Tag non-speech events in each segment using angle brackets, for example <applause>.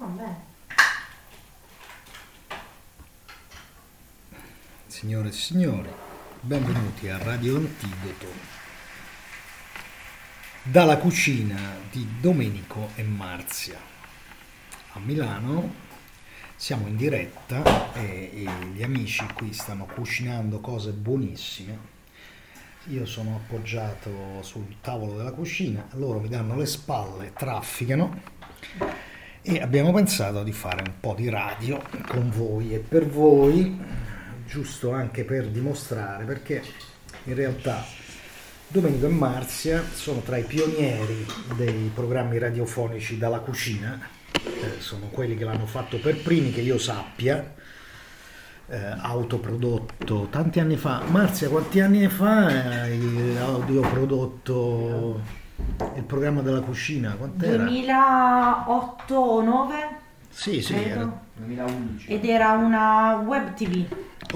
Vabbè. Signore e signori, benvenuti a Radio Antidoto dalla cucina di Domenico e Marzia a Milano. Siamo in diretta e, e gli amici qui stanno cucinando cose buonissime. Io sono appoggiato sul tavolo della cucina, loro mi danno le spalle, trafficano e abbiamo pensato di fare un po' di radio con voi e per voi, giusto anche per dimostrare, perché in realtà Domenico e Marzia sono tra i pionieri dei programmi radiofonici dalla cucina, eh, sono quelli che l'hanno fatto per primi, che io sappia, eh, autoprodotto tanti anni fa. Marzia, quanti anni fa hai audioprodotto il programma della cucina? Quant'era? 2008 o 9? Sì, sì, credo. era 2011. Ed era una web tv.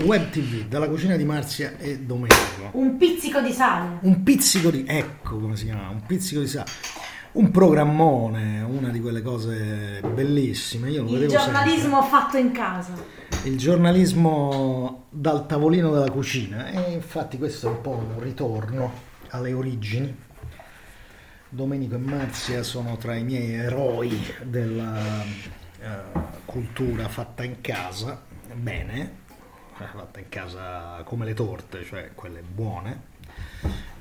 Web TV dalla cucina di Marzia e Domenico. Un pizzico di sale. Un pizzico di ecco come si chiama, un pizzico di sale. Un programmone, una di quelle cose bellissime. Io lo Il giornalismo fatto in casa. sempre. Il giornalismo dal tavolino della cucina. E infatti questo è un po' un ritorno alle origini. Domenico e Marzia sono tra i miei eroi della eh, cultura fatta in casa. Bene, eh, fatta in casa come le torte, cioè quelle buone.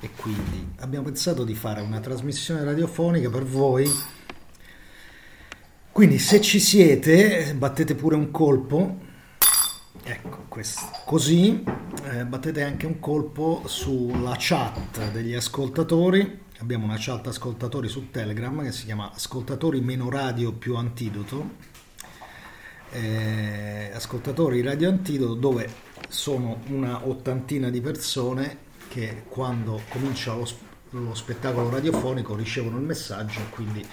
E quindi abbiamo pensato di fare una trasmissione radiofonica per voi. Quindi se ci siete, battete pure un colpo. Ecco, questo. Così eh, battete anche un colpo sulla chat degli ascoltatori. Abbiamo una chat ascoltatori su Telegram che si chiama Ascoltatori meno radio più antidoto. Eh, ascoltatori Radio Antidoto dove sono una ottantina di persone che quando comincia lo, lo spettacolo radiofonico ricevono il messaggio e quindi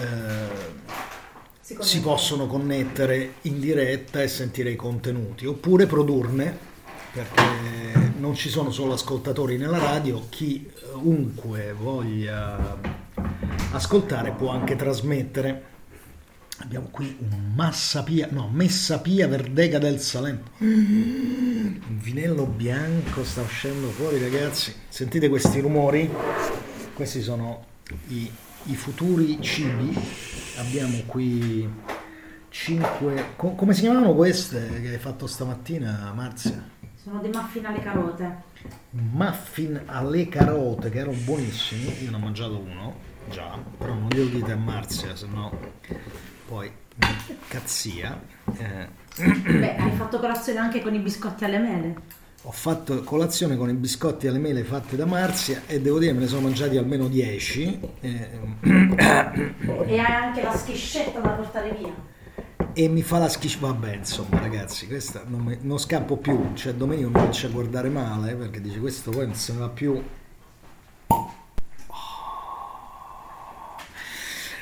eh, si possono connettere in diretta e sentire i contenuti oppure produrne perché non ci sono solo ascoltatori nella radio chiunque voglia ascoltare può anche trasmettere Abbiamo qui un Massapia, no, Messapia Verdega del Salento. Un vinello bianco sta uscendo fuori, ragazzi. Sentite questi rumori? Questi sono i, i futuri cibi. Abbiamo qui 5. come si chiamano queste che hai fatto stamattina, Marzia? Sono dei muffin alle carote. Muffin alle carote che erano buonissimi. Io ne ho mangiato uno già, però non glielo dite a Marzia, se no poi cazzia. Eh, Beh, hai fatto colazione anche con i biscotti alle mele. ho fatto colazione con i biscotti alle mele fatti da Marzia e devo dire me ne sono mangiati almeno 10 eh, E hai anche la schiscetta da portare via. E mi fa la schifo. Vabbè, insomma, ragazzi, questa non, mi- non scappo più. Cioè, Domenico mi comincia a guardare male perché dice questo poi non se ne va più.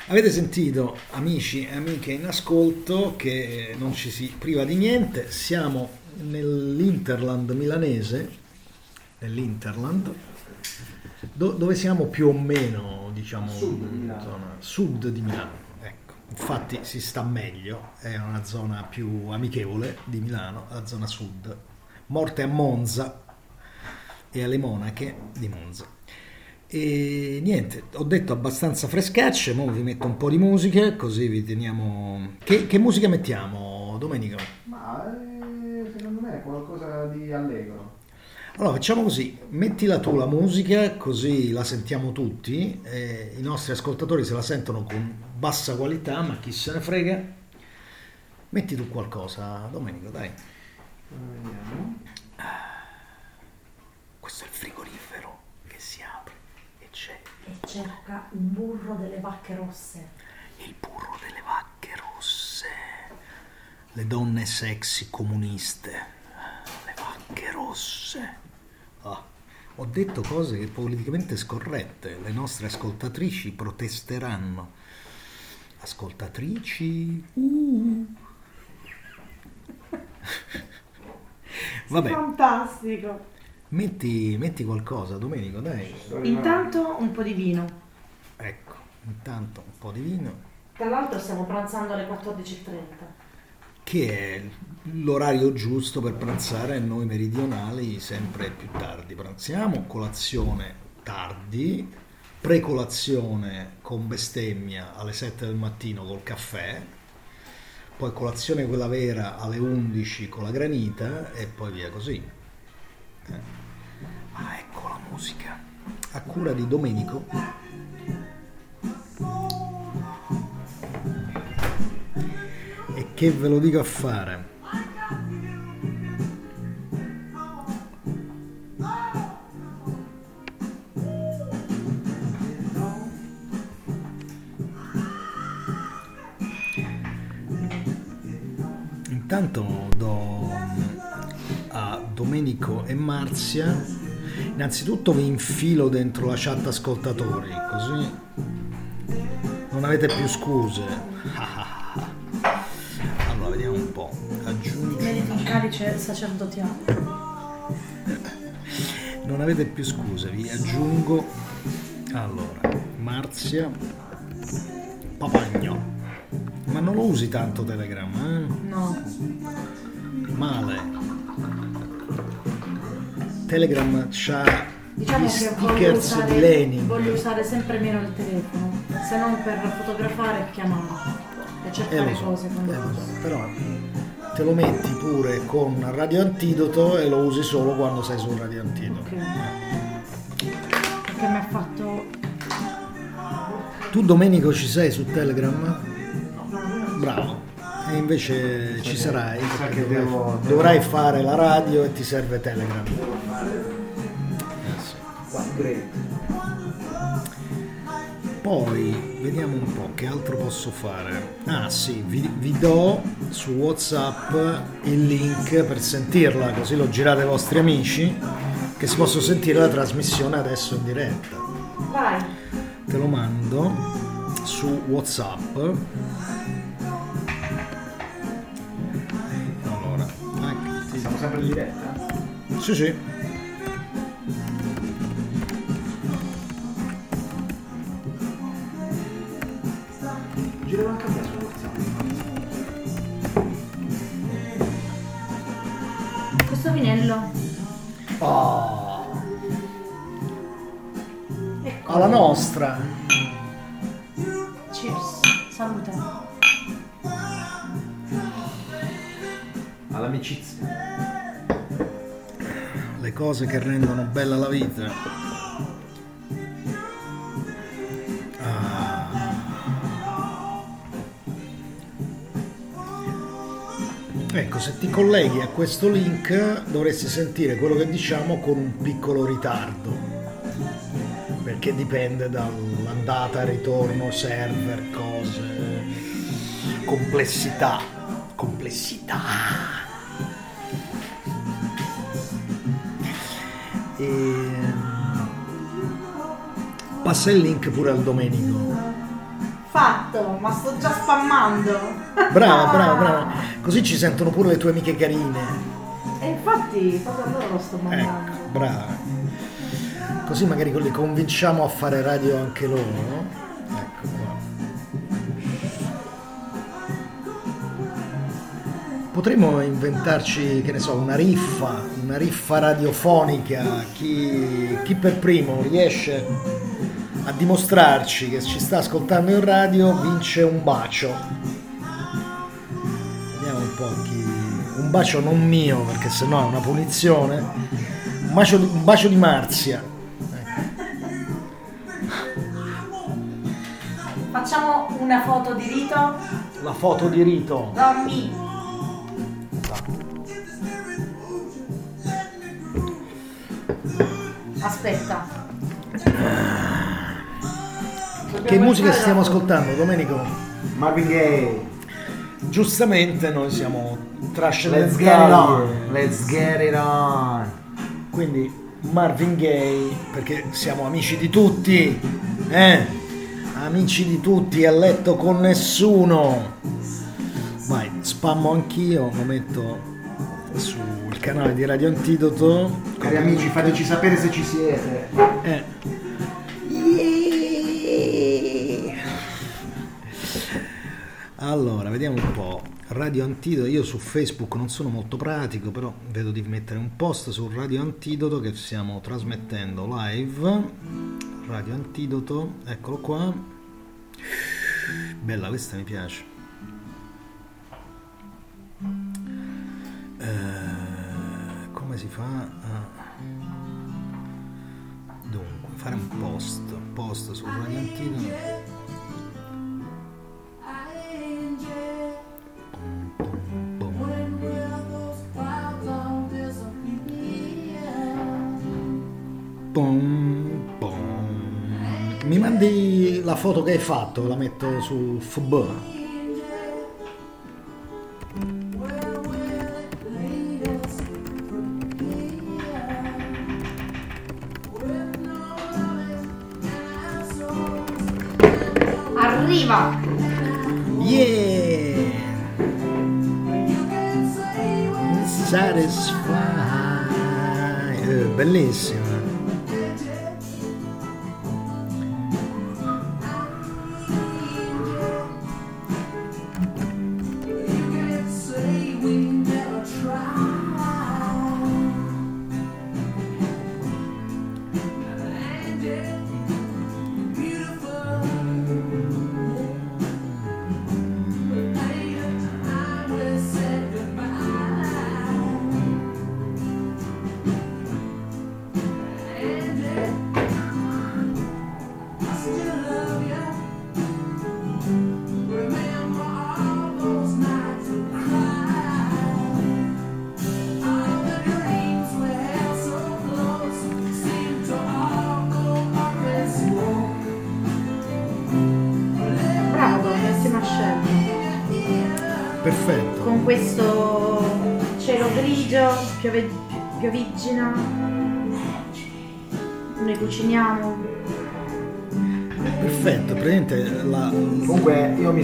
Avete sentito, amici e amiche in ascolto, che non ci si priva di niente. Siamo nell'Interland milanese, nell'Interland, do- dove siamo più o meno, diciamo, Sud di Milano. zona sud di Milano. Infatti si sta meglio, è una zona più amichevole di Milano, la zona sud. Morte a Monza e alle monache di Monza. E niente, ho detto abbastanza freschacce, ora vi metto un po' di musica, così vi teniamo... Che, che musica mettiamo, Domenico? Ma eh, secondo me è qualcosa di allegro. Allora facciamo così, mettila tu la musica, così la sentiamo tutti, e i nostri ascoltatori se la sentono con bassa qualità, ma chi se ne frega. Metti tu qualcosa, Domenico, dai. Vediamo. Questo è il frigorifero che si apre e c'è E cerca un burro delle vacche rosse. il burro delle vacche rosse, le donne sexy comuniste, le vacche rosse. Ah, ho detto cose politicamente scorrette, le nostre ascoltatrici protesteranno. Ascoltatrici? Uh. Vabbè, Fantastico. metti, metti qualcosa, Domenico, dai. Intanto un po' di vino. Ecco, intanto un po' di vino. Tra l'altro stiamo pranzando alle 14.30. che è l'orario giusto per pranzare noi meridionali sempre più tardi. Pranziamo, colazione tardi, precolazione con bestemmia alle 7 del mattino col caffè, poi colazione quella vera alle 11 con la granita e poi via così. Eh. Ah, ecco la musica. A cura di Domenico. E che ve lo dico a fare? Intanto do a Domenico e Marzia. Innanzitutto vi infilo dentro la chat ascoltatori, così non avete più scuse. <laughs> Allora, vediamo un po'. Aggiungi. Meriti un calice sacerdotiale. Non avete più scuse, vi aggiungo. Allora, Marzia Papagno. Ma non lo usi tanto Telegram, eh? No. Male. Telegram c'ha Diciamo gli stickers usare, di Lenin. voglio usare sempre meno il telefono, se non per fotografare e chiamare e Eh, cercare lo so, cose. eh, so, però te lo metti pure con Radio Antidoto e lo usi solo quando sei sul Radio Antidoto. Ok. Perché mi ha fatto... Tu Domenico ci sei su Telegram? Bravo. E invece ci sarai sa perché che dovrai, devo- dovrai fare la radio e ti serve Telegram. Devo fare. Poi vediamo un po' che altro posso fare. Ah sì, vi, vi do su WhatsApp il link per sentirla, così lo girate ai vostri amici, che si possono sentire la trasmissione adesso in diretta. Vai, Te lo mando su WhatsApp. Sempre in diretta? Sì, sì. Girano anche a me su WhatsApp. questo vinello. Oh, Ecco. alla nostra. Cose che rendono bella la vita. Ah. Ecco, se ti colleghi a questo link dovresti sentire quello che diciamo con un piccolo ritardo, perché dipende dall'andata, ritorno, server, cose, complessità, complessità. E... Passa il link pure al Domenico. Fatto, ma sto già spammando. Brava, brava, <laughs> brava. Così ci sentono pure le tue amiche carine. E infatti, proprio a loro lo sto mandando. Ecco, brava. Così magari li convinciamo a fare radio anche loro, no? Potremmo inventarci, che ne so, una riffa, una riffa radiofonica. Chi, chi per primo riesce a dimostrarci che ci sta ascoltando in radio vince un bacio. Vediamo un po' chi. Un bacio non mio, perché sennò è una punizione. Un bacio, di- un bacio di Marzia. Facciamo una foto di Rito. La foto di Rito. Dammi. Aspetta. Che musica stiamo ascoltando, Domenico? Marvin Gaye. Giustamente noi siamo Let's get it on. Let's get it on. Quindi Marvin Gaye, perché siamo amici di tutti, eh? Amici di tutti, a letto con nessuno. Vai, spammo anch'io, lo metto sul canale di Radio Antidoto. Cari amici, fateci sapere se ci siete. Eh. Allora, vediamo un po'. Radio Antidoto, io su Facebook non sono molto pratico, però vedo di mettere un post su Radio Antidoto che stiamo trasmettendo live. Radio Antidoto, eccolo qua. Bella, questa mi piace. Come si fa a... Dunque, fare un post, post su Radio Antidoto. Pom, pom. Mi mandi la foto che hai fatto, la metto su FB. Eh,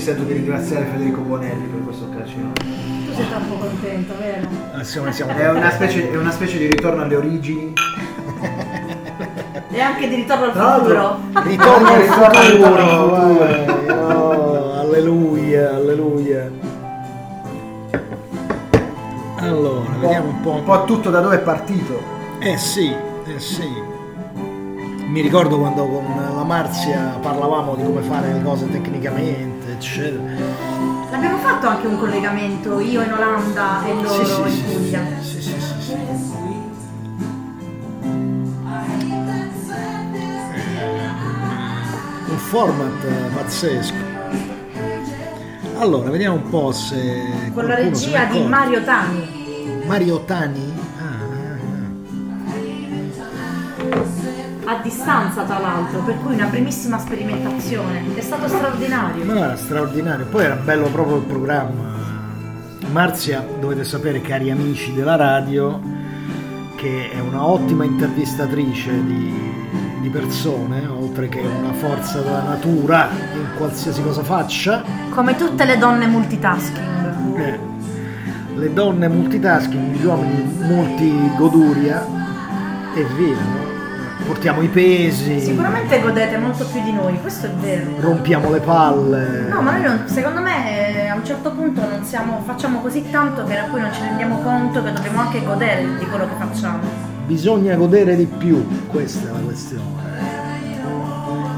sento di ringraziare Federico Bonelli per questa occasione. Tu sei troppo contento, vero? eh, siamo, siamo È una specie, è una specie di ritorno alle origini. E anche di ritorno al l'altro- futuro. Ritorno al <laughs> Ritorno al futuro, futuro. vai. Oh, alleluia, alleluia. Allora, vediamo un po'. Un po' tutto da dove è partito. Eh sì, eh sì. Mi ricordo quando con la Marzia parlavamo di come fare le cose tecnicamente, eccetera. L'abbiamo fatto anche un collegamento, io in Olanda e loro Sì, sì, in Puglia. sì, sì, sì, sì. Un format pazzesco. Allora, vediamo un po' se. Con la regia di. Mario Tani. Mario Tani? A distanza tra l'altro, per cui una primissima sperimentazione. È stato straordinario. Ma era straordinario, poi era bello proprio il programma. Marzia, dovete sapere, cari amici della radio, che è una ottima intervistatrice di, di persone, oltre che una forza della natura in qualsiasi cosa faccia. Come tutte le donne multitasking. Eh, le donne multitasking, gli uomini multigoduria e via. no? Portiamo i pesi, Sicuramente godete molto più di noi, questo è vero. rompiamo le palle. No, ma noi non- secondo me eh, a un certo punto non siamo, facciamo così tanto che poi non ci rendiamo conto che dobbiamo anche godere di quello che facciamo. Bisogna godere di più, questa è la questione.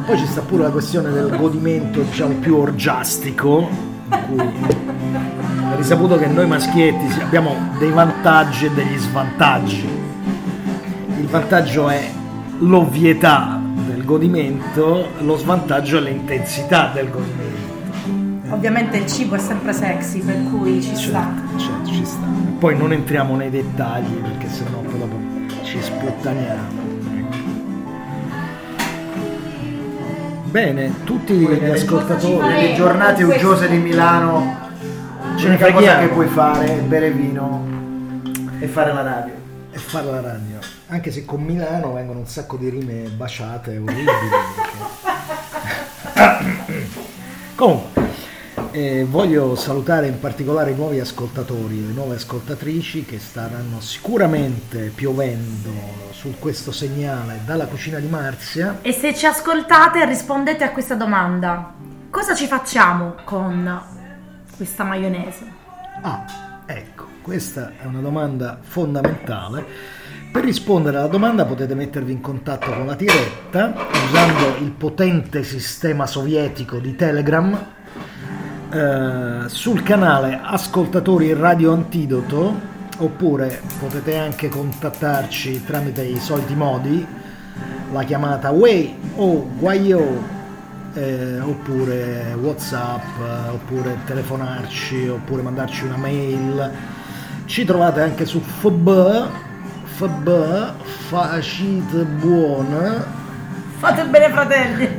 Poi ci sta pure la questione del godimento, diciamo, più orgiastico, è risaputo che noi maschietti abbiamo dei vantaggi e degli svantaggi. Il vantaggio è l'ovvietà del godimento, lo svantaggio è l'intensità del godimento. Ovviamente il cibo è sempre sexy, per cui ci sta. Certo, certo, ci sta. Poi non entriamo nei dettagli perché sennò poi dopo ci sputtaniamo. Bene, tutti gli ascoltatori. Nelle giornate uggiose di Milano ne l'unica cosa che puoi fare è bere vino e fare la radio. e fare la radio. Anche se con Milano vengono un sacco di rime baciate, orribili. perché- <coughs> Comunque, eh, voglio salutare in particolare i nuovi ascoltatori, le nuove ascoltatrici che staranno sicuramente piovendo su questo segnale dalla cucina di Marzia. E se ci ascoltate rispondete a questa domanda. Cosa ci facciamo con questa maionese? Ah, ecco, questa è una domanda fondamentale. Per rispondere alla domanda potete mettervi in contatto con la Tiretta usando il potente sistema sovietico di Telegram eh, sul canale Ascoltatori Radio Antidoto oppure potete anche contattarci tramite i soliti modi la chiamata Way o Guayo eh, oppure Whatsapp oppure telefonarci oppure mandarci una mail. Ci trovate anche su FB FB Facite Buona Fate bene fratelli!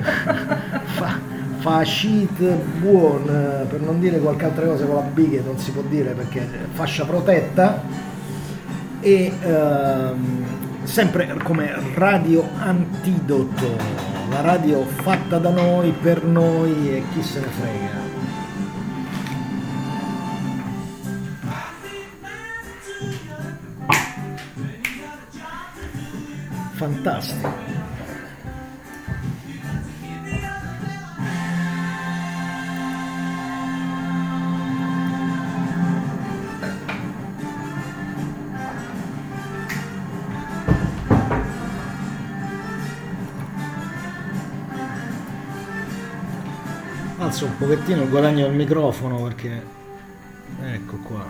fa, Facite Buona per non dire qualche altra cosa con la B che non si può dire perché fascia protetta. E ehm, sempre come radio antidoto la radio fatta da noi per noi e chi se ne frega fantastico. Alzo un pochettino il guadagno del microfono perché ecco qua.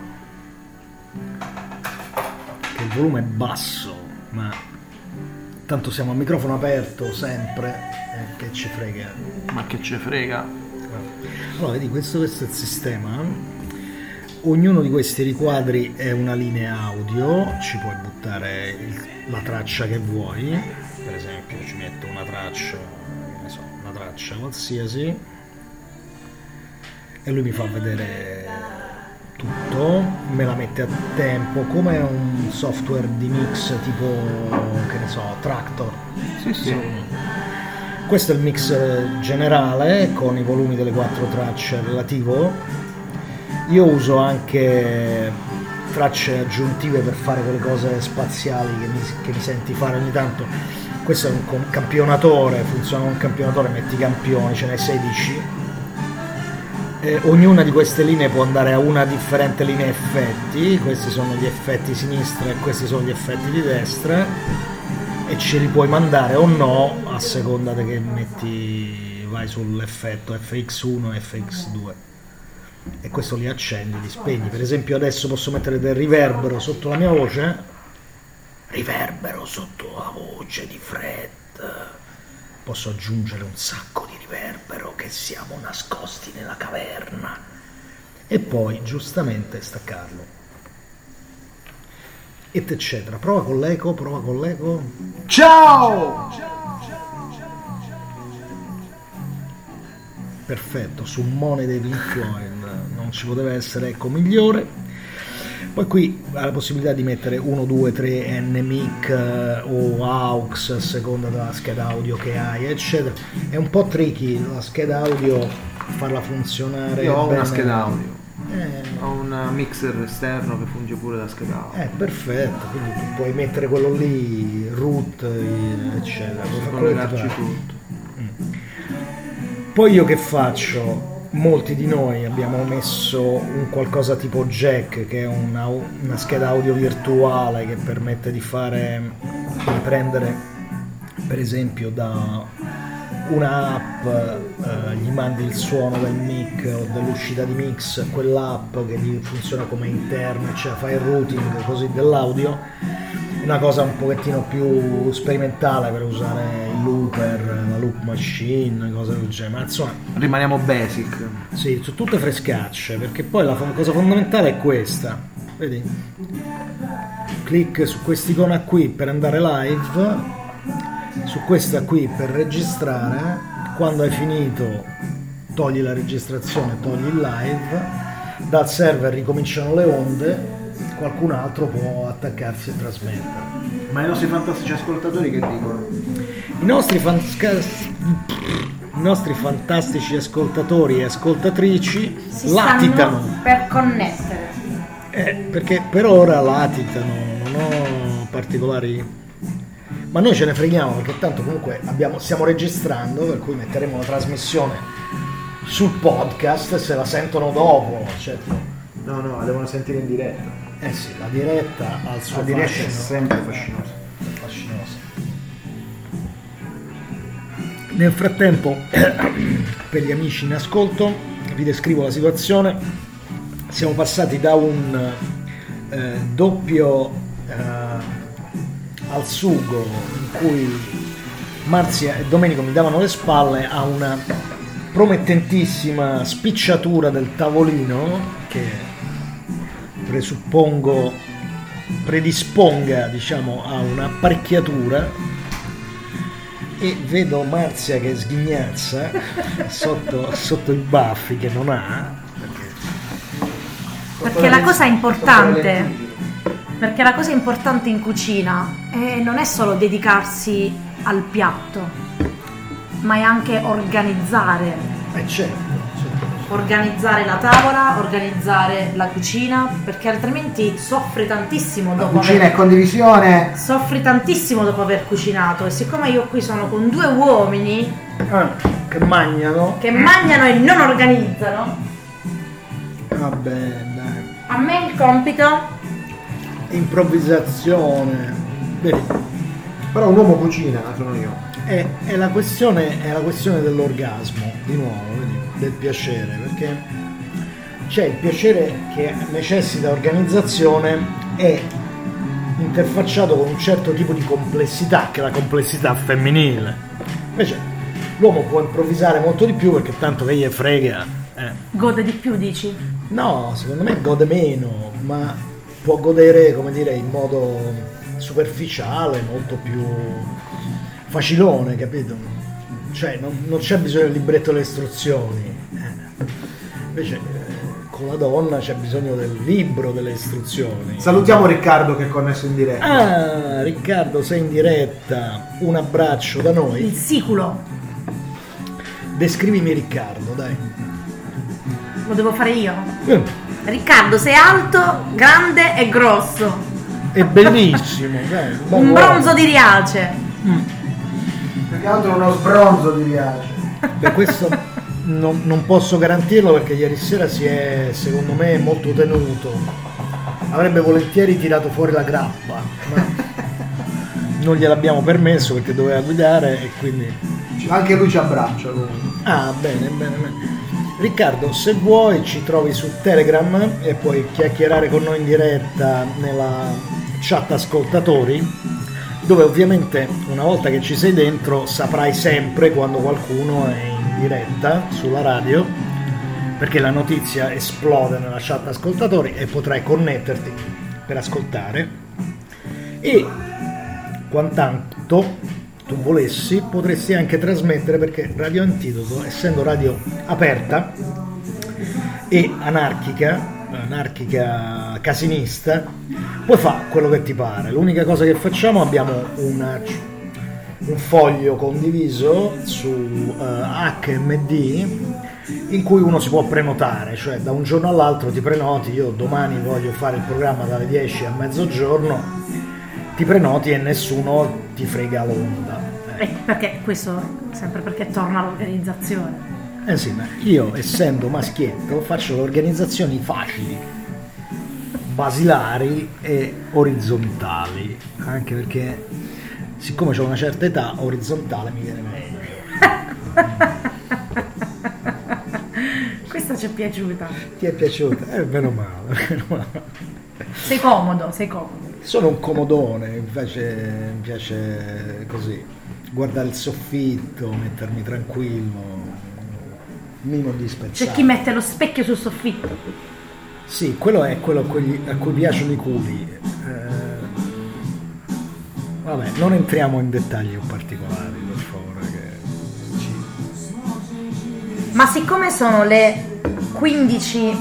Che il volume è basso ma tanto siamo a microfono aperto sempre. Eh, che ci frega? Ma che ce frega? allora vedi questo, questo è il sistema. Ognuno di questi riquadri è una linea audio. Ci puoi buttare il- la traccia che vuoi. Per esempio ci metto una traccia so, una traccia qualsiasi. E lui mi fa vedere tutto, me la mette a tempo come un software di mix tipo che ne so, Tractor. Sì, sì. Questo è il mix eh, generale con i volumi delle quattro tracce relativo. Io uso anche tracce aggiuntive per fare quelle cose spaziali che mi, che mi senti fare ogni tanto. Questo è un campionatore, funziona con un campionatore, metti i campioni, ce n'è 16 eh, ognuna di queste linee può andare a una differente linea effetti, questi sono gli effetti sinistra e questi sono gli effetti di destra e ce li puoi mandare o no a seconda che metti vai sull'effetto FX1 e FX2 e questo li accendi, li spegni. Per esempio adesso posso mettere del riverbero sotto la mia voce. Riverbero sotto la voce di Fred. Posso aggiungere un sacco di riverbero che siamo nascosti nella caverna. E poi giustamente staccarlo. Et eccetera. Prova con l'eco, prova con l'eco. Ciao! perfetto, su Mone dei Pink Floyd, non ci poteva essere eco migliore. Poi qui ha la possibilità di mettere 1, 2, 3 NMIC o AUX a seconda della scheda audio che hai, eccetera. È un po' tricky la scheda audio farla funzionare. Io ho bene. una scheda audio. Eh, Ho un mixer esterno che funge pure da scheda audio. eh, perfetto, quindi tu puoi mettere quello lì, root, eccetera. Puoi collegarci tutto. Poi io che faccio? Molti di noi abbiamo messo un qualcosa tipo jack, che è una, una scheda audio virtuale che permette di fare, di prendere per esempio da un'app, eh, gli mandi il suono del mic o dell'uscita di mix, quell'app che funziona come interno, cioè fa il routing così dell'audio una cosa un pochettino più sperimentale per usare il looper, la loop machine, cose del genere, ma insomma, Rimaniamo basic. sì, sono tutte frescacce, perché poi la cosa fondamentale è questa, vedi? Clic su quest'icona qui per andare live, su questa qui per registrare, quando hai finito togli la registrazione, togli il live, dal server ricominciano le onde, qualcun altro può attaccarsi e trasmettere. Ma i nostri fantastici ascoltatori che dicono? I nostri, fansca- i nostri fantastici ascoltatori e ascoltatrici Si latitano, per connettere. Eh, perché per ora latitano, non ho particolari... Ma noi ce ne freghiamo perché tanto comunque abbiamo- stiamo registrando, per cui metteremo la trasmissione sul podcast se la sentono dopo. Certo. No, no, la devono sentire in diretta. Eh sì, la diretta al suo La diretta è fascino. sempre fascinosa. fascinosa. Nel frattempo, <coughs> per gli amici in ascolto, vi descrivo la situazione. Siamo passati da un eh, doppio eh, al sugo in cui Marzia e Domenico mi davano le spalle a una promettentissima spicciatura del tavolino che presuppongo predisponga diciamo a un'apparecchiatura e vedo Marzia che sghignazza sotto, sotto i baffi che non ha Perché la cosa importante, perché la cosa importante in cucina eh, non è solo dedicarsi al piatto, ma è anche organizzare. e certo, certo. Organizzare la tavola, organizzare la cucina, perché altrimenti soffri tantissimo La dopo cucina aver è condivisione. soffri tantissimo dopo aver cucinato. E siccome io qui sono con due uomini Ah, che mangiano che mangiano e non organizzano, vabbè dai. a me il compito? Improvvisazione. Vedi Però un uomo cucina, sono io. È, è la questione è la questione dell'orgasmo di nuovo vedi, del piacere perché c'è il piacere che necessita organizzazione è interfacciato con un certo tipo di complessità che è la complessità femminile invece l'uomo può improvvisare molto di più perché tanto che gli frega eh. gode di più, dici? No, secondo me gode meno, ma può godere, come dire, in modo superficiale, molto più facilone, capito? Cioè, non, non c'è bisogno del libretto delle istruzioni. Invece, con la donna c'è bisogno del libro delle istruzioni. Salutiamo Riccardo che è connesso in diretta. Ah, Riccardo, sei in diretta. Un abbraccio da Il noi. siculo, Descrivimi Riccardo, dai. lo devo fare io. Eh, Riccardo, sei alto, grande e grosso. È bellissimo, dai. Un bronzo di Riace. Più altro uno sbronzo di Riace. Per questo non, non posso garantirlo perché ieri sera si è, secondo me, molto tenuto. Avrebbe volentieri tirato fuori la grappa, ma non gliel'abbiamo permesso perché doveva guidare e quindi... Anche lui ci abbraccia comunque. Ah, bene, bene, bene. Riccardo, se vuoi ci trovi su Telegram e puoi chiacchierare con noi in diretta nella chat ascoltatori, dove ovviamente una volta che ci sei dentro saprai sempre quando qualcuno è in diretta sulla radio, perché la notizia esplode nella chat ascoltatori e potrai connetterti per ascoltare. E quantanto tu volessi potresti anche trasmettere perché Radio Antidoto essendo radio aperta e anarchica anarchica casinista puoi fare quello che ti pare l'unica cosa che facciamo abbiamo una- un foglio condiviso su eh, HMD in cui uno si può prenotare, cioè da un giorno all'altro ti prenoti, io domani voglio fare il programma dalle 10 a mezzogiorno, ti prenoti e nessuno ti frega l'onda. Eh, perché questo sempre perché torna all'organizzazione. Eh sì, ma io essendo maschietto faccio le organizzazioni facili, basilari e orizzontali, anche perché siccome ho una certa età, orizzontale mi viene meglio. <laughs> Questa ci è piaciuta. Ti è piaciuta? Eh, meno male, meno male. Sei comodo, sei comodo. Sono un comodone, mi piace, mi piace così, guardare il soffitto, mettermi tranquillo, minimo C'è indispensabile. chi mette lo specchio sul soffitto. Sì, quello è quello a cui, a cui piacciono i culi. Eh, vabbè, non entriamo in dettagli particolari, per favore. Che ci- Ma siccome sono le 15,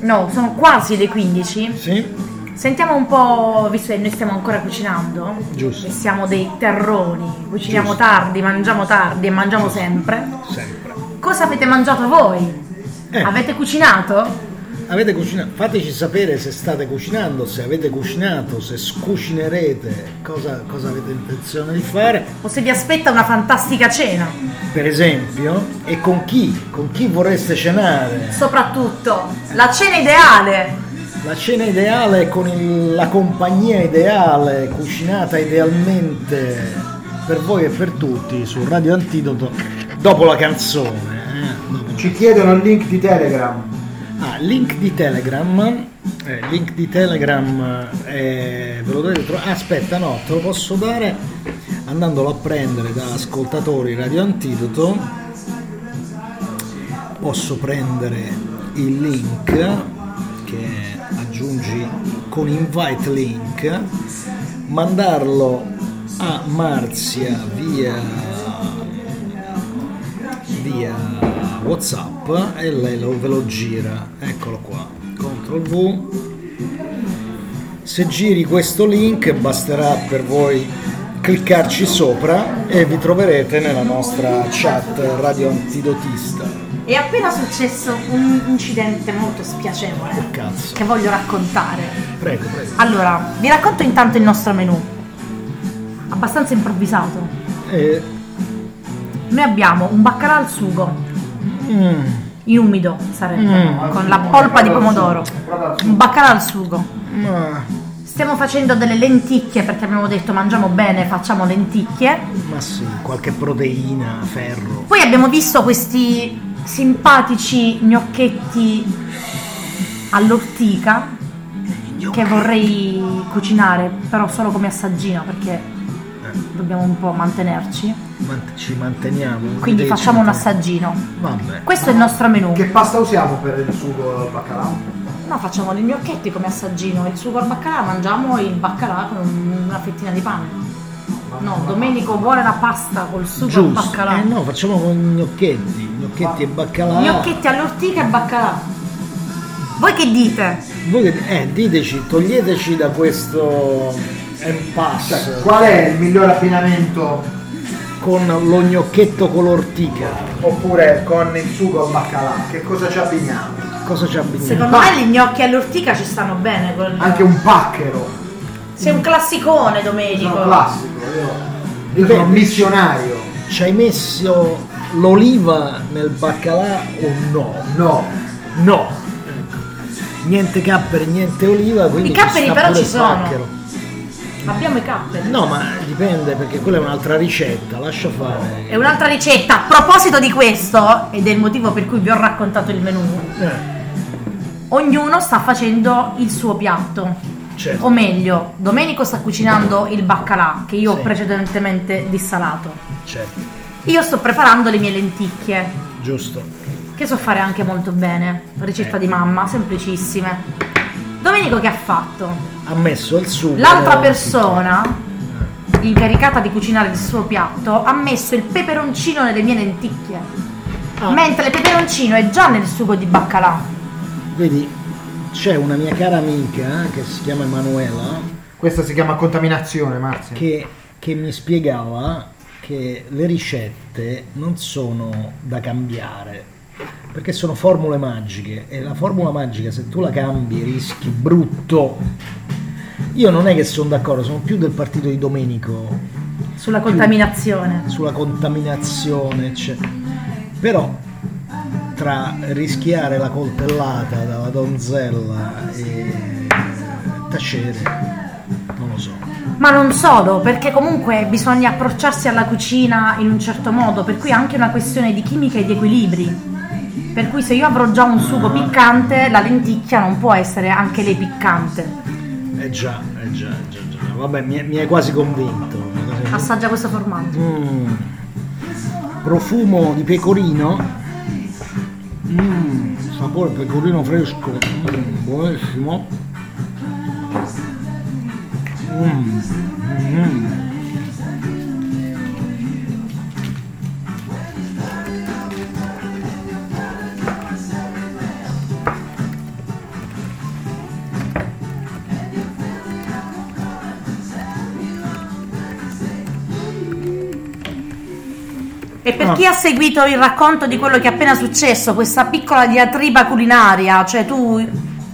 no, sono quasi le 15, Sì? sentiamo un po', visto che noi stiamo ancora cucinando, Giusto. e siamo dei terroni, cuciniamo Giusto. tardi, mangiamo tardi e mangiamo sempre. Sempre. Cosa avete mangiato voi? Eh. Avete cucinato? avete cucinato, fateci sapere se state cucinando, se avete cucinato, se scucinerete, cosa, cosa avete intenzione di fare, O se vi aspetta una fantastica cena. per esempio, e con chi, con chi vorreste cenare. Soprattutto, la cena ideale. La cena ideale con il- la compagnia ideale, cucinata idealmente per voi e per tutti su Radio Antidoto dopo la canzone. eh, dopo- Ci chiedono il link di Telegram. Ah, link di Telegram. eh, link di Telegram eh, ve lo dovete trovare. Aspetta, no, te lo posso dare andandolo a prendere da ascoltatori Radio Antidoto. Posso prendere il link che aggiungi con invite link, mandarlo a Marzia via via whatsapp e lei lo, ve lo gira eccolo qua CTRL V se giri questo link basterà per voi cliccarci sopra e vi troverete nella nostra chat radio antidotista È appena successo un incidente molto spiacevole che che voglio raccontare. prego prego Allora, vi racconto intanto il nostro menù. Abbastanza improvvisato. Eh, Noi abbiamo un baccalà al sugo, mm, in umido sarebbe, Mm. con la polpa di pomodoro. Un baccalà al sugo. ma, Stiamo facendo delle lenticchie perché abbiamo detto mangiamo bene, facciamo lenticchie. ma sì qualche proteina ferro Poi abbiamo visto questi simpatici gnocchetti all'ortica che vorrei cucinare, però solo come assaggino perché dobbiamo un po' mantenerci. Ci manteniamo Quindi facciamo un assaggino. vabbè Questo è il nostro menù. Che pasta usiamo per il sugo al baccalà? No, facciamo gli gnocchetti come assaggino. Il sugo al baccalà mangiamo il baccalà con una fettina di pane. No, Domenico vuole la pasta col sugo al giusto baccalà. eh no facciamo con i gnocchetti gnocchetti e baccalà Gnocchetti all'ortica e baccalà. Voi che dite? Voi che- eh, diteci, toglieteci da questo impasse Cioè, qual è il miglior abbinamento con lo gnocchetto color tica. oppure con il sugo al baccalà? Che cosa ci abbiniamo? Cosa ci abbiniamo? Secondo me gli gnocchi all'ortica ci stanno bene. Col... Anche un pacchero. Sei un classicone, Domenico. Sono classico. Io, io sono un missionario. Ci hai messo l'oliva nel baccalà o no? No. No. Niente capperi, niente oliva, quindi I ci capperi sta però ci sono. pacchero. Abbiamo i capperi. No, ma dipende perché quella è un'altra ricetta, lascia fare. È un'altra ricetta. A proposito di questo, ed è il motivo per cui vi ho raccontato il menù, Eh, ognuno sta facendo il suo piatto. certo. O meglio, Domenico sta cucinando il baccalà che io ho Sì. precedentemente dissalato. certo, Io sto preparando le mie lenticchie, giusto. che so fare anche molto bene. Ricetta Eh. di mamma, semplicissime. Domenico che ha fatto? Ha messo il sugo. L'altra persona, incaricata di cucinare il suo piatto, ha messo il peperoncino nelle mie lenticchie. Ah. Mentre il peperoncino è già nel sugo di baccalà. Vedi, c'è una mia cara amica eh, che si chiama Emanuela Questa si chiama contaminazione, Marzia. che, che mi spiegava che le ricette non sono da cambiare perché sono formule magiche e la formula magica se tu la cambi rischi brutto. Io non è che sono d'accordo, sono più del partito di Domenico Sulla contaminazione. sulla contaminazione, eccetera. Però tra rischiare la coltellata dalla donzella e tacere, non lo so. Ma non solo, perché comunque bisogna approcciarsi alla cucina in un certo modo, per cui è anche una questione di chimica e di equilibri. Per cui se io avrò già un sugo piccante, la lenticchia non può essere anche lei piccante. Eh già, eh già, eh già, già. Vabbè, mi, mi hai quasi convinto. Assaggia questo formaggio. Mm. Profumo di pecorino. Mm, sapore pecorino fresco. Mm, buonissimo. Mm, mm. Per chi ha seguito il racconto di quello che è appena successo, questa piccola diatriba culinaria, cioè tu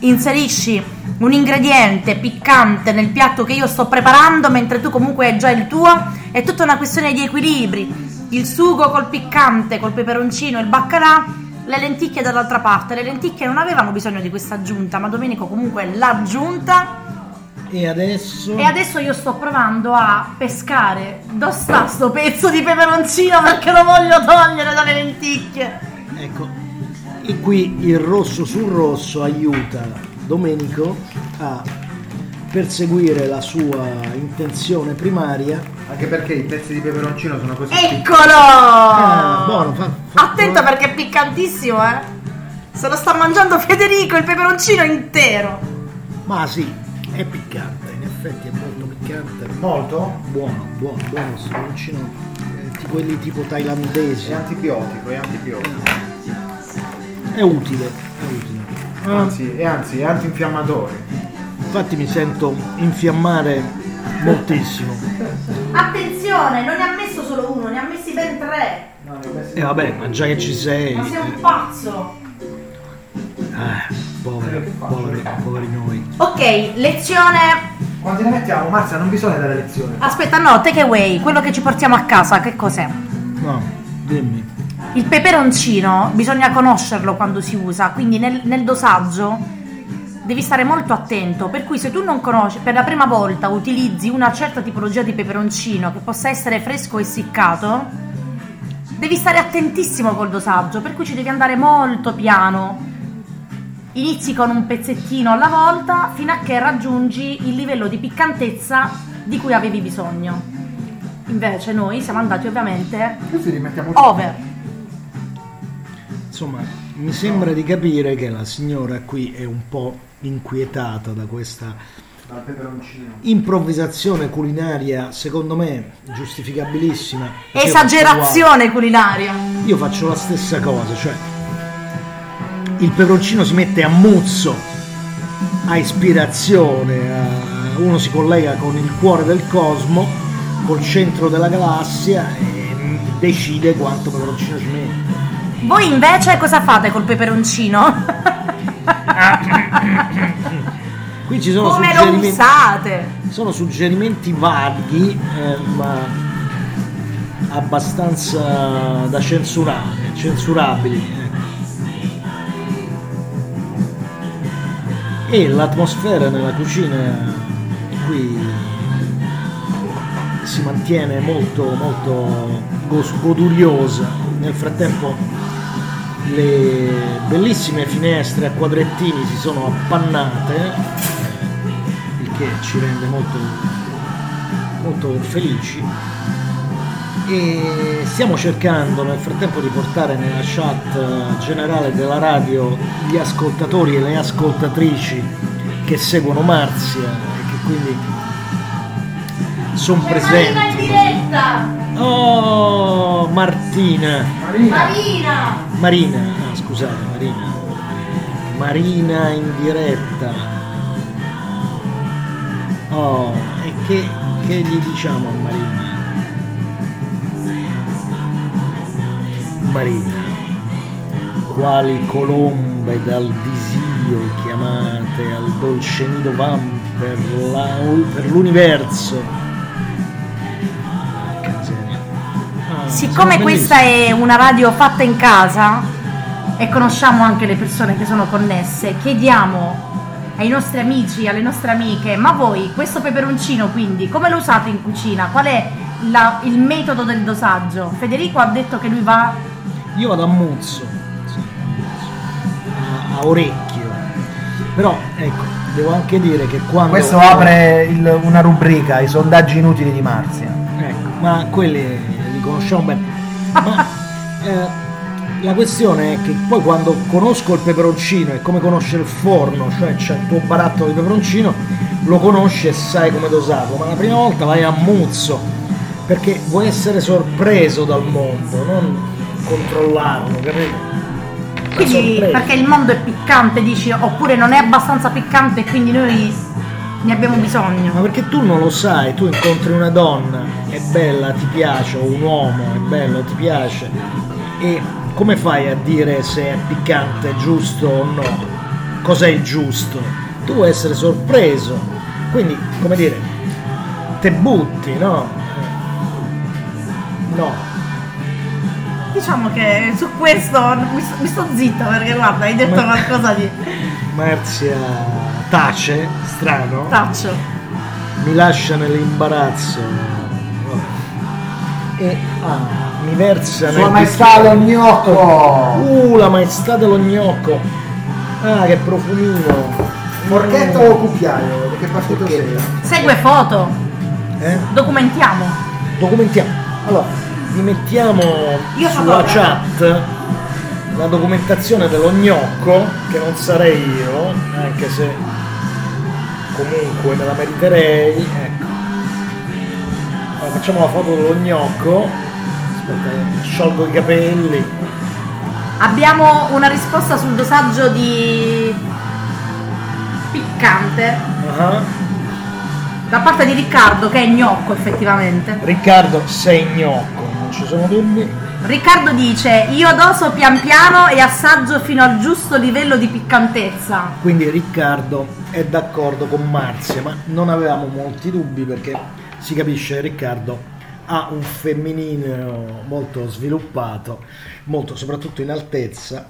inserisci un ingrediente piccante nel piatto che io sto preparando, mentre tu comunque hai già il tuo, è tutta una questione di equilibri. Il sugo col piccante, col peperoncino, il baccalà, le lenticchie dall'altra parte. Le lenticchie non avevano bisogno di questa aggiunta, ma Domenico comunque l'ha aggiunta. E adesso... E adesso io sto provando a pescare. Dove sta sto pezzo di peperoncino perché lo voglio togliere dalle lenticchie? Ecco, e qui il rosso sul rosso aiuta Domenico a perseguire la sua intenzione primaria. Anche perché i pezzi di peperoncino sono così Ecco. piccoli. Ah, Eccolo! buono, fa- fa- Attento perché è piccantissimo, eh! Se lo sta mangiando Federico il peperoncino intero! Ma sì, è piccante, in effetti è molto piccante. Molto? Buono, buono, buono, questo peperoncino, eh, di quelli tipo thailandesi. È antibiotico, è antibiotico. È utile, è utile. Anzi, e anzi, è antinfiammatorio. infatti mi sento infiammare moltissimo. Attenzione, non ne ha messo solo uno, ne ha messi ben tre! E vabbè, ma già che ci sei. Ma sei un eh, pazzo! ah, poveri, poveri, noi. Ok, lezione. Quanti ne mettiamo? Marzia, non bisogna dare lezione. Aspetta, no, take away, quello che ci portiamo a casa, che cos'è? No, dimmi. Il peperoncino bisogna conoscerlo quando si usa, quindi nel, nel dosaggio devi stare molto attento. Per cui se tu non conosci, per la prima volta utilizzi una certa tipologia di peperoncino che possa essere fresco e essiccato, devi stare attentissimo col dosaggio, per cui ci devi andare molto piano. Inizi con un pezzettino alla volta fino a che raggiungi il livello di piccantezza di cui avevi bisogno. Invece noi siamo andati ovviamente over. Insomma, mi sembra di capire che la signora qui è un po' inquietata da questa improvvisazione culinaria, secondo me giustificabilissima. Esagerazione culinaria. Io faccio la stessa cosa, cioè il peperoncino si mette a muzzo, a ispirazione, a- uno si collega con il cuore del cosmo, col centro della galassia e decide quanto peperoncino ci mette. Voi invece cosa fate col peperoncino? Qui ci sono Come lo usate? Sono suggerimenti vaghi, eh, ma abbastanza da censurare, censurabili. E l'atmosfera nella cucina qui si mantiene molto, molto goduriosa. Nel frattempo le bellissime finestre a quadrettini si sono appannate, il che ci rende molto, molto felici. E stiamo cercando nel frattempo di portare nella chat eh, generale della radio gli ascoltatori e le ascoltatrici che seguono Marzia e che quindi sono presenti. diretta! Oh, Martina! Marina, Marina! Marina, ah, scusate, Marina. Marina in diretta. Oh, e che, che gli diciamo a Marina? Marina, quali colombe dal disio chiamate al dolce nido van per, la- per l'universo. Ah, Siccome questa è una radio fatta in casa e conosciamo anche le persone che sono connesse, chiediamo ai nostri amici, alle nostre amiche, ma voi questo peperoncino quindi come lo usate in cucina? Qual è la- il metodo del dosaggio? Federico ha detto che lui va Io vado a muzzo, sì, a, a orecchio. Però ecco, devo anche dire che quando. questo apre il- una rubrica, i sondaggi inutili di Marzia. Ecco, ma quelli li conosciamo bene. Ma <laughs> eh, la questione è che poi quando conosco il peperoncino è come conoscere il forno, cioè c'è il tuo barattolo di peperoncino, lo conosci e sai come dosarlo, ma la prima volta vai a muzzo perché vuoi essere sorpreso dal mondo, non controllarlo, capito? Quindi perché il mondo è piccante, dici, oppure non è abbastanza piccante e quindi noi Ne abbiamo Ma bisogno. perché tu non lo sai, tu incontri una donna, è bella, ti piace, o un uomo, è bello, ti piace, e come fai a dire se è piccante, giusto o no? Cos'è il giusto? Tu vuoi essere sorpreso, quindi, come dire, te butti, no? No, Diciamo che su questo mi sto, mi sto zitta perché guarda, hai detto Ma- qualcosa di Marzia tace, strano, taccio. mi lascia nell'imbarazzo e ah, mi versa Sua nel maestà lo gnocco! Uh, la maestà dello gnocco. Ah, che profumino. Forchetta o cucchiaio? Che partito sei? Segue foto, Eh? documentiamo. Documentiamo. Allora, vi mettiamo Io sulla chat la documentazione dello gnocco, che non sarei io, anche se comunque me la meriterei. Ecco. Allora, facciamo la foto dello gnocco. Aspetta, sciolgo i capelli. Abbiamo una risposta sul dosaggio di piccante Ah. da parte di Riccardo che è gnocco effettivamente. Riccardo, sei gnocco, non ci sono dubbi. Riccardo dice io doso pian piano e assaggio fino al giusto livello di piccantezza. Quindi Riccardo è d'accordo con Marzia, ma non avevamo molti dubbi perché si capisce che Riccardo ha un femminile molto sviluppato, molto soprattutto in altezza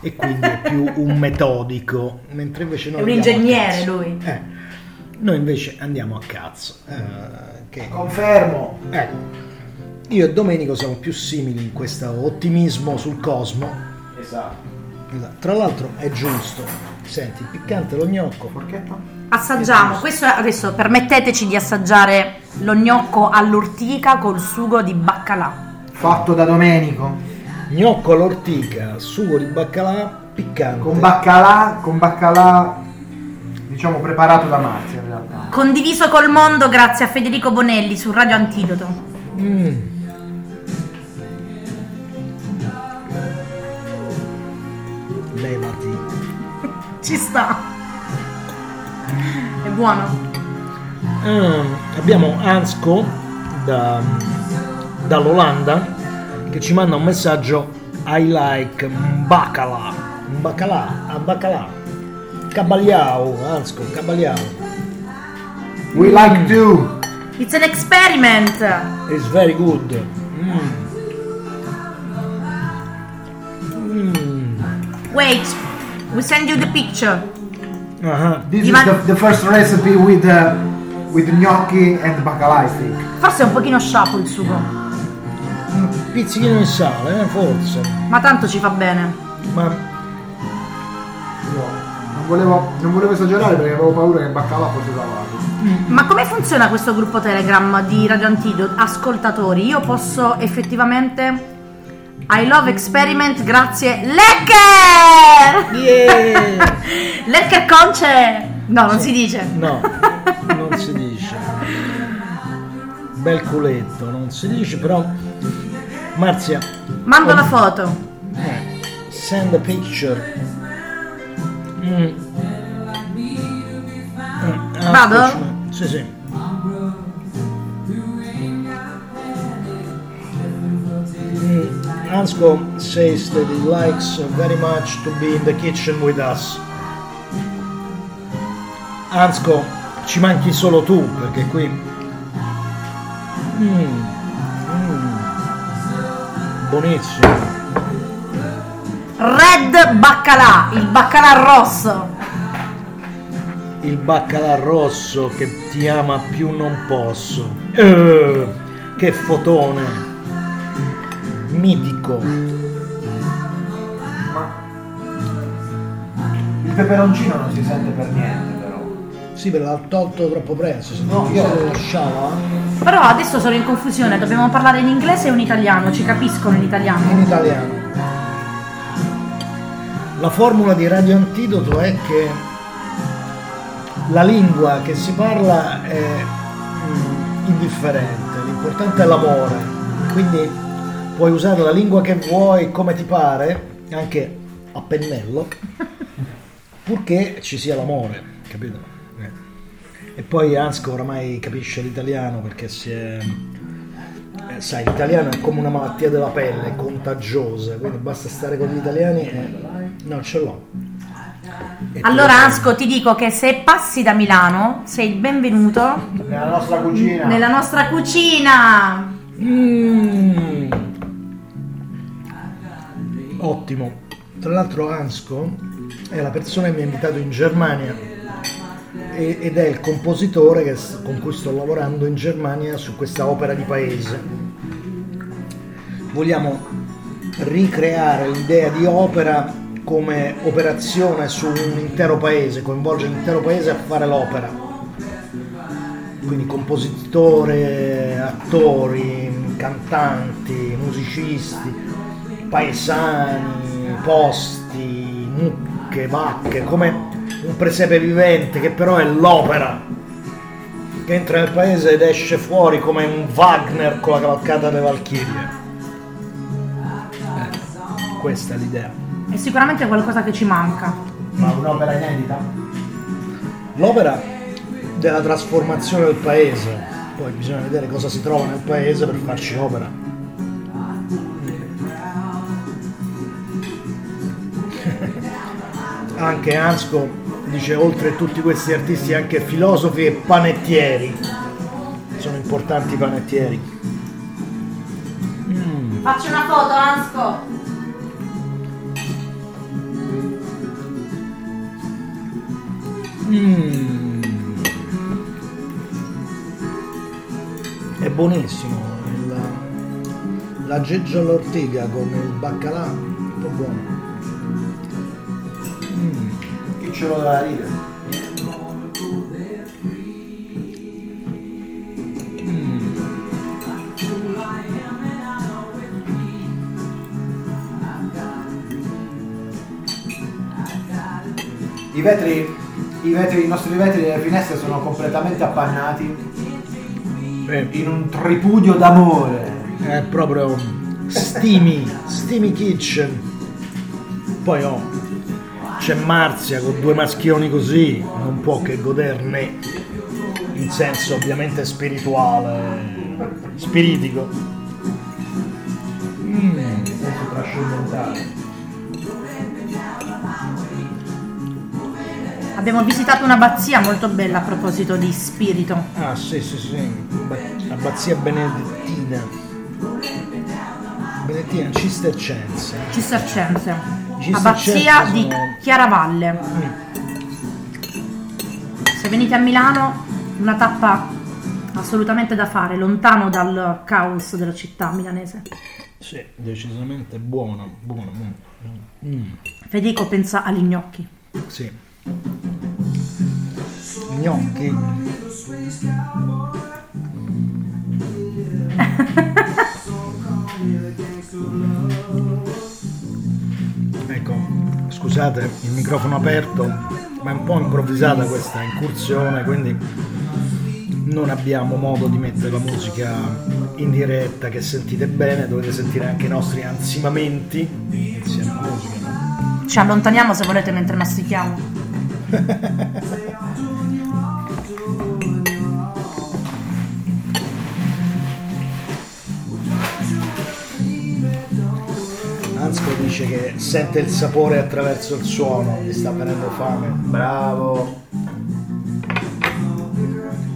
e quindi è più un <laughs> metodico, mentre invece noi È un ingegnere lui. Eh, noi invece andiamo a cazzo. eh, che- Confermo! ecco. Io e Domenico siamo più simili in questo ottimismo sul cosmo. Esatto. Esatto. Tra l'altro è giusto. Senti, piccante lo gnocco. Forchetta? Assaggiamo, questo è- adesso permetteteci di assaggiare lo gnocco all'ortica col sugo di baccalà. Fatto da Domenico. Gnocco all'ortica, sugo di baccalà, piccante. Con baccalà, con baccalà diciamo preparato da Marzia in realtà. Condiviso col mondo grazie a Federico Bonelli su Radio Antidoto. Mm. Levati. <laughs> Ci sta. È buono. Ah, abbiamo Ansco da- dall'Olanda che ci manda un messaggio I like bacala bacala a bacala cabaliao Ansco cabaliao We like to! It's an experiment. It's very good. Mm. Mm. Wait, we send you the picture. Ah, This Ivan- is the, the first recipe with uh, with gnocchi and baccalà I think. Forse è un pochino sciapo il sugo, un pizzichino di sale, eh, forse. ma tanto ci fa bene. Ma Io non volevo, non volevo esagerare perché avevo paura che il baccalà fosse salato. Ma come funziona questo gruppo Telegram di Radio Antidoto? Ascoltatori, io posso effettivamente... I love experiment grazie Lecker! yeah! <laughs> Lecker Conce! No, non si dice. No, <laughs> non si dice. Bel culetto, non si dice, però Marzia, Mando la foto. eh, send a picture. Mm. Vado? Sì, sì. Mm, Ansco says that he likes very much to be in the kitchen with us. Ansco, ci manchi solo tu perché qui. Mm, mm, buonissimo. Red baccalà, il baccalà rosso. Il baccalà rosso che ti ama più non posso. Eh, che fotone. Mitico. Ma il peperoncino non si sente per niente però. Sì, ve l'ha tolto troppo presto. Se No, io- lo lasciava Però adesso sono in confusione, dobbiamo parlare in inglese o in italiano? Ci capiscono in in italiano? italiano. La formula di Radio Antidoto è che la lingua che si parla è mm, indifferente, l'importante è l'amore. Quindi puoi usare la lingua che vuoi come ti pare, anche a pennello, purché ci sia l'amore, capito? Eh. E poi Ansco oramai capisce l'italiano perché si è... eh, sai, l'italiano è come una malattia della pelle, è contagiosa, quindi basta stare con gli italiani e... No, ce l'ho. E Allora Asco ti dico che se passi da Milano sei il benvenuto Nella nostra cucina. nella nostra cucina. Mm. Ottimo. Tra l'altro Ansco è la persona che mi ha invitato in Germania ed è il compositore con cui sto lavorando in Germania su questa opera di paese. Vogliamo ricreare l'idea di opera come operazione su un intero paese, coinvolgere l'intero paese a fare l'opera quindi compositore, attori, cantanti, musicisti, paesani, posti, mucche, vacche, come un presepe vivente che però è l'opera che entra nel paese ed esce fuori come un Wagner con la cavalcata delle Valchirie. Eh, questa è l'idea. È sicuramente qualcosa che ci manca. Ma un'opera inedita? L'opera della trasformazione del paese, poi bisogna vedere cosa si trova nel paese per farci opera. Anche Ansco dice oltre a tutti questi artisti anche filosofi e panettieri. Sono importanti i panettieri. Mm. Faccio una foto, Ansco. Mm. È buonissimo. Il- la geggia all'ortiga con il baccalà, un po' buono. Ce lo da ridere? I vetri, i vetri, i nostri vetri delle finestre sono completamente appannati in un tripudio d'amore. È proprio steamy, steamy kitchen. Poi oh, c'è Marzia con due maschioni così, non può che goderne in senso ovviamente spirituale, spiritico. Mm. Senso trascendentale. Abbiamo visitato un'abbazia molto bella a proposito di spirito. Ah sì sì sì, Ba- abbazia benedettina. Benedettina cistercense. Cistercense. Abbazia di Chiaravalle. Se venite a Milano, una tappa assolutamente da fare, lontano dal caos della città milanese. Sì, decisamente buono, buono. mm, mm, Federico pensa agli gnocchi. sì. Gnocchi. <laughs> Scusate, il microfono aperto, ma è un po' improvvisata questa incursione, quindi non abbiamo modo di mettere la musica in diretta che sentite bene, dovete sentire anche i nostri ansimamenti insieme alla musica. Ci allontaniamo se volete mentre mastichiamo. <laughs> dice che sente il sapore attraverso il suono, gli sta venendo fame. Bravo.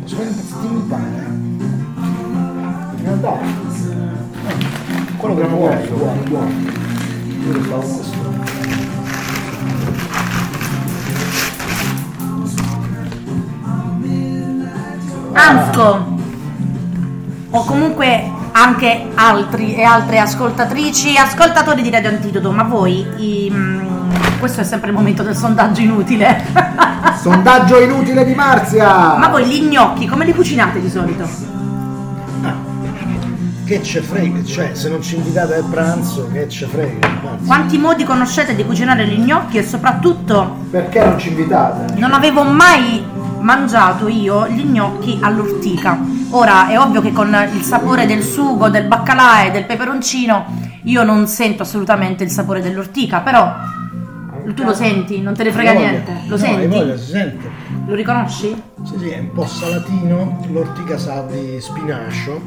Posso fare un pezzettino di pane? In realtà, Quello che buono, vuoi. buono, buono. Io lo stavo questo. Ansco o comunque anche altri e altre ascoltatrici, ascoltatori di Radio Antidoto, ma voi, i- mm, questo è sempre il momento del sondaggio inutile, <laughs> Sondaggio inutile di Marzia! ma voi gli gnocchi come li cucinate di solito? Ah, che ce frega, cioè se non ci invitate al pranzo, che ce frega. Quanti modi conoscete di cucinare gli gnocchi e soprattutto Perché non ci invitate? non avevo mai mangiato io gli gnocchi all'ortica. Ora è ovvio che con il sapore del sugo, del baccalà e del peperoncino io non sento assolutamente il sapore dell'ortica, però Tu lo senti, non te ne frega niente. Lo no, senti? voglia, si sente. Lo riconosci? Sì, sì, è un po' salatino, l'ortica sa di spinacio,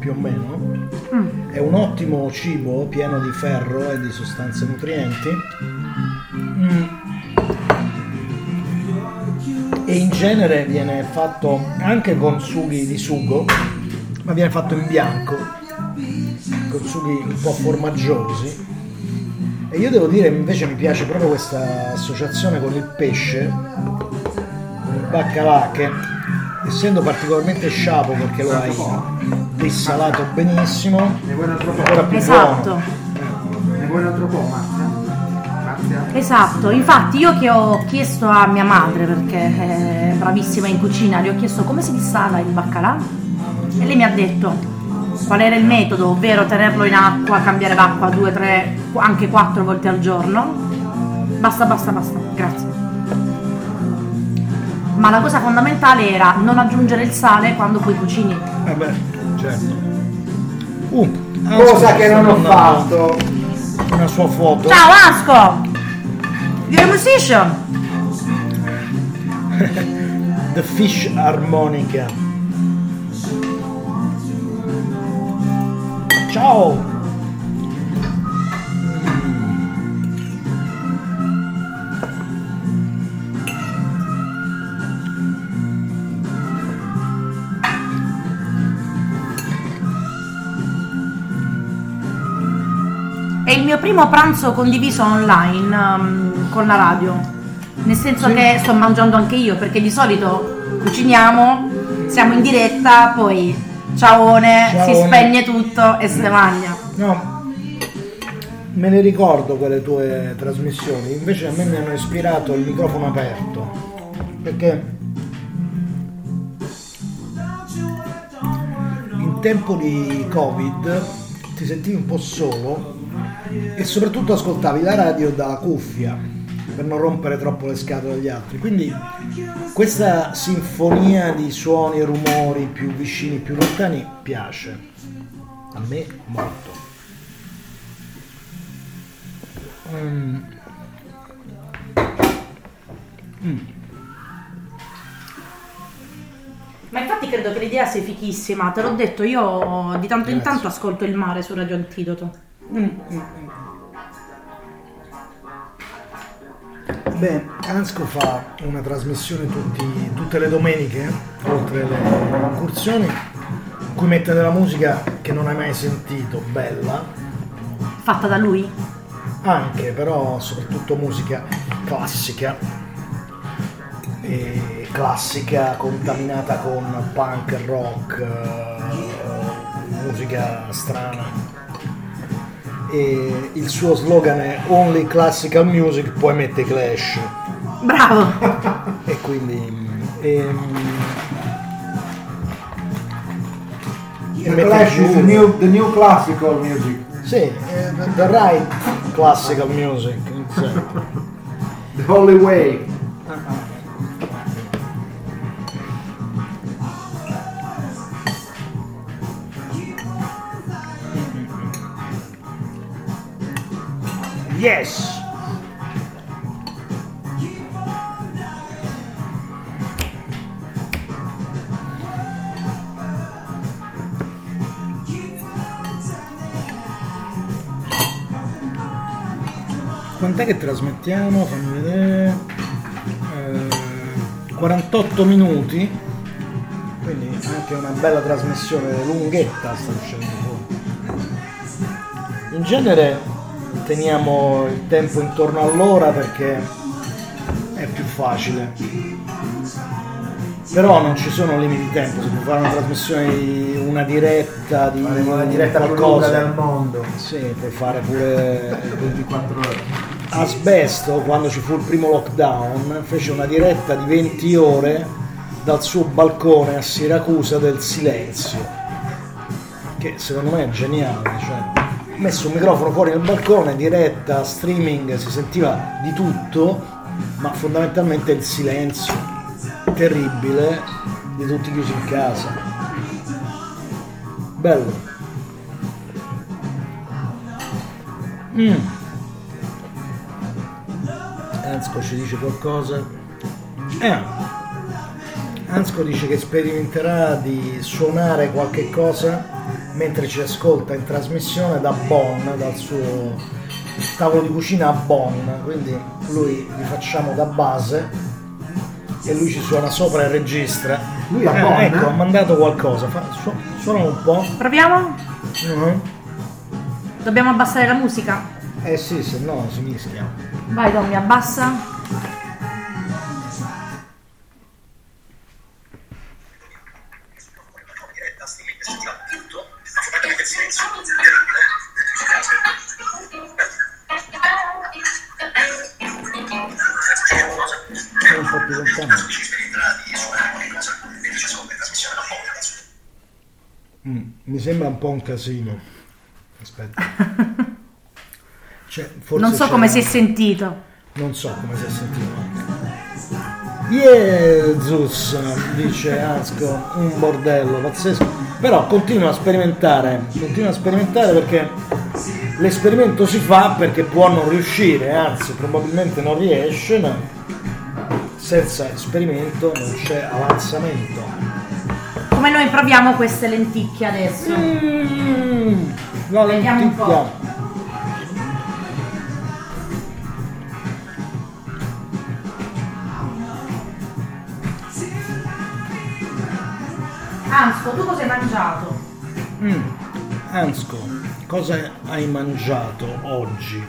più o meno. Mm. È un ottimo cibo pieno di ferro e di sostanze nutrienti. Mm. E in genere viene fatto anche con sughi di sugo, ma viene fatto in bianco, con sughi un po' formaggiosi. E io devo dire invece mi piace proprio questa associazione con il pesce, con il baccalà che essendo particolarmente sciapo perché lo hai dissalato benissimo, Ne vuoi un altro è ancora più Esatto. buono. Ne vuoi un altro po', Marzia? Marzia? Esatto, infatti io che ho chiesto a mia madre, perché è bravissima in cucina, le ho chiesto come si dissala il baccalà e lei mi ha detto qual era il metodo, ovvero tenerlo in acqua, cambiare l'acqua due, tre, anche quattro volte al giorno. Basta, basta, basta, grazie. Ma la cosa fondamentale era non aggiungere il sale quando poi cucini. Vabbè, certo. Uh, Cosa Asco che non ho fatto. Una sua foto. Ciao Asco! You're a musician! The Fish Harmonica. Ciao! È il mio primo pranzo condiviso online um, con la radio. Nel senso che sto mangiando anche io, perché di solito cuciniamo, siamo in diretta, poi ciaone, si Ciaone. spegne tutto e se ne mangia. No, me ne ricordo quelle tue trasmissioni, invece a me mi hanno ispirato il microfono aperto. Perché in tempo di Covid ti sentivi un po' solo e soprattutto ascoltavi la radio da cuffia per non rompere troppo le scatole agli altri. Quindi questa sinfonia di suoni e rumori più vicini, più lontani piace. A me molto. Mm. Ma infatti credo che l'idea sia fichissima, te l'ho detto, io di tanto in Grazie. tanto ascolto il mare su Radio Antidoto. Beh, Ansco fa una trasmissione tutti- tutte le domeniche, oltre le incursioni, in cui mette della musica che non hai mai sentito, bella, Fatta da lui? anche però soprattutto musica classica, e classica contaminata con punk, rock, eh, musica strana. E il suo slogan è Only Classical Music, poi mette Clash. Bravo! <laughs> E quindi. ehm, e The Clash is the new, the new classical music. Sì, eh, the right classical music. sì. The only way. Yes! Quant'è che trasmettiamo? Fammi vedere. Eh, 48 minuti. Quindi anche una bella trasmissione lunghetta sta uscendo fuori. In genere teniamo il tempo intorno all'ora perché è più facile. Però non ci sono limiti di tempo, si può fare una trasmissione di una diretta di Faremo la diretta più lunga qualcosa. del mondo. Sì, puoi fare pure <laughs> 24 ore. Asbesto, quando ci fu il primo lockdown, fece una diretta di 20 ore dal suo balcone a Siracusa del silenzio. Che secondo me è geniale, cioè messo un microfono fuori nel balcone, diretta, streaming, si sentiva di tutto, ma fondamentalmente il silenzio terribile di tutti chiusi in casa. Bello. Mm. Ansco ci dice qualcosa. Eh, Ansco dice che sperimenterà di suonare qualche cosa mentre ci ascolta in trasmissione da Bonn, dal suo tavolo di cucina a Bonn, quindi lui gli facciamo da base e lui ci suona sopra e registra. Lui a Eh, Bonn? Ecco, ha mandato qualcosa, Fa, su- suona un po'. Proviamo? Mhm. Dobbiamo abbassare la musica? Eh sì, se no si mischia. Vai Tommy, abbassa. Po' un casino. Aspetta. <laughs> Cioè, forse Non so come si è sentito. Non so come si è sentito. Jezus, dice Asco, un bordello pazzesco. Però continua a sperimentare, continua a sperimentare perché l'esperimento si fa perché può non riuscire, anzi probabilmente non riesce, ma senza esperimento non c'è avanzamento. Come noi proviamo queste lenticchie adesso. Mm, la Vediamo un po'. lenticchia. Ansco, tu cosa hai mangiato? Mm. Ansco, cosa hai mangiato oggi?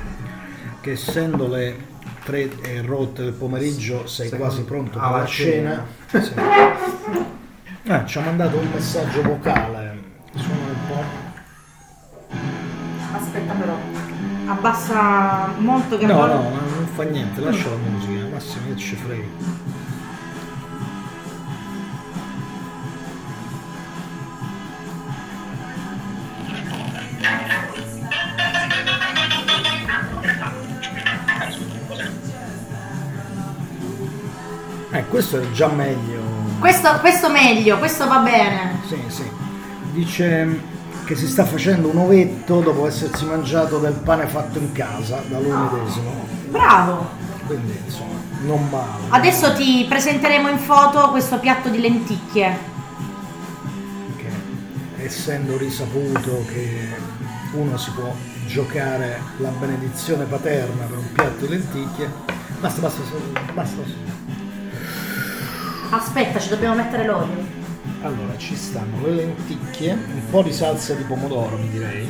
Che essendo le tre e rotte del pomeriggio sei Sei quasi pronto per la cena. Sì. Ah, ci ha mandato un messaggio vocale. Suona un po'. Aspetta però. Abbassa molto che No, no, ma non fa niente, lascia la musica, massimo che ci frega. Eh, questo è già meglio. Questo, questo meglio, questo va bene. Sì, sì. Dice che si sta facendo un ovetto dopo essersi mangiato del pane fatto in casa da lui medesimo. Bravo. Quindi insomma, non male. Adesso ti presenteremo in foto questo piatto di lenticchie. Che, essendo risaputo che uno si può giocare la benedizione paterna per un piatto di lenticchie. Basta, basta, basta. Aspetta, ci dobbiamo mettere l'olio. Allora, ci stanno le lenticchie, un po' di salsa di pomodoro, mi direi.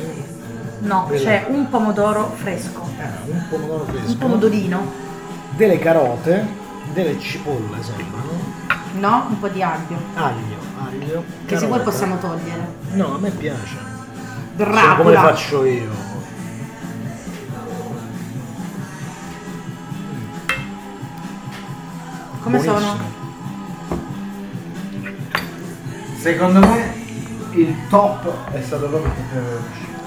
No, Bella. c'è un pomodoro fresco. Ah, un pomodoro fresco. Un pomodorino. delle carote, delle cipolle sembrano, No, un po' di aglio. aglio, aglio, Che se vuoi carota. possiamo togliere. No, a me piace. Sono come Dracula. faccio io. Come sono? Buonissimo. Secondo me il top è stato proprio il peperoncino.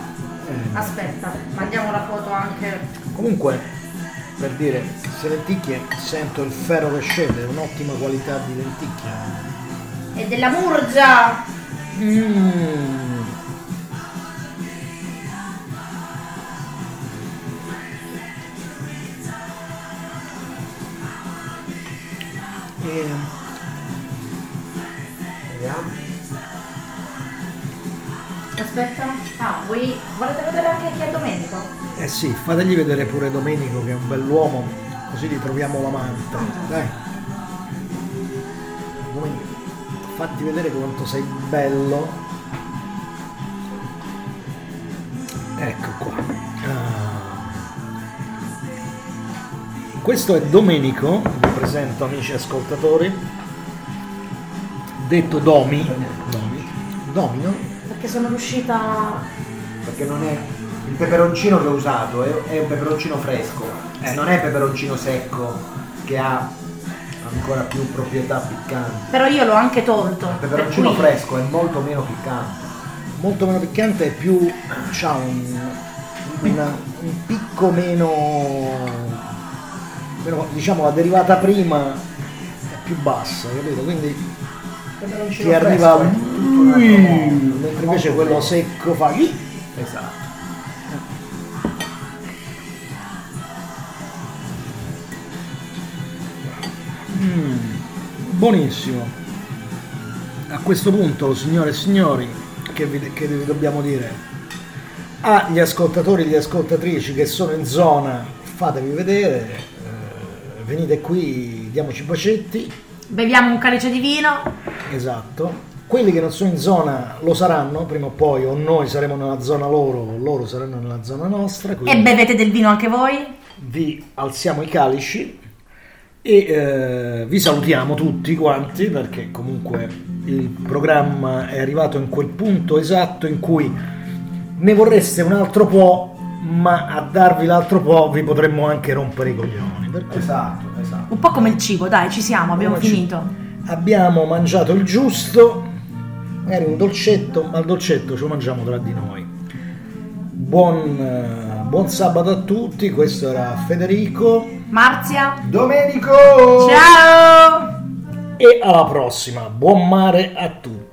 Aspetta, mandiamo la foto anche. Comunque, per dire, queste lenticchie sento il ferro che scende, è un'ottima qualità di lenticchia. E della murgia! Mm. E Aspetta. Ah, vuoi... volete vedere anche chi è Domenico? Eh sì, fategli vedere pure Domenico che è un bell'uomo, così gli troviamo l'amante. Dai. Domenico, fatti vedere quanto sei bello. Ecco qua. Ah. Questo è Domenico, vi presento amici ascoltatori, detto Domi. Domi. Domino. Sono riuscita. Perché non è il peperoncino che ho usato, è, è un peperoncino fresco, Eh. non è peperoncino secco che ha ancora più proprietà piccanti. Però io l'ho anche tolto. Il per peperoncino cui- fresco è molto meno piccante. molto meno piccante e più c'ha un, una- un picco meno, meno, diciamo la derivata prima è più bassa capito quindi Il peperoncino ti arriva fresco è tutto un altro mondo, mentre invece quello secco fa Esatto. Buonissimo. A questo punto, signore e signori, che vi, che vi dobbiamo dire? Agli ascoltatori e alle ascoltatrici che sono in zona, fatevi vedere, eh, venite qui, diamoci bacetti. Beviamo un calice di vino. Esatto. Quelli che non sono in zona lo saranno prima o poi, o noi saremo nella zona loro, o loro saranno nella zona nostra. E bevete del vino anche voi? vi alziamo i calici e eh, vi salutiamo tutti quanti perché comunque il programma è arrivato in quel punto esatto in cui ne vorreste un altro po', ma a darvi l'altro po' vi potremmo anche rompere i coglioni. Per cui Esatto, esatto. Un po' come il cibo, dai, ci siamo, abbiamo Come ci- finito. abbiamo mangiato il giusto, magari un dolcetto, ma il dolcetto ce lo mangiamo tra di noi. Buon, eh, buon sabato a tutti, questo era Federico Marzia, Domenico! ciao! e alla prossima, buon mare a tutti.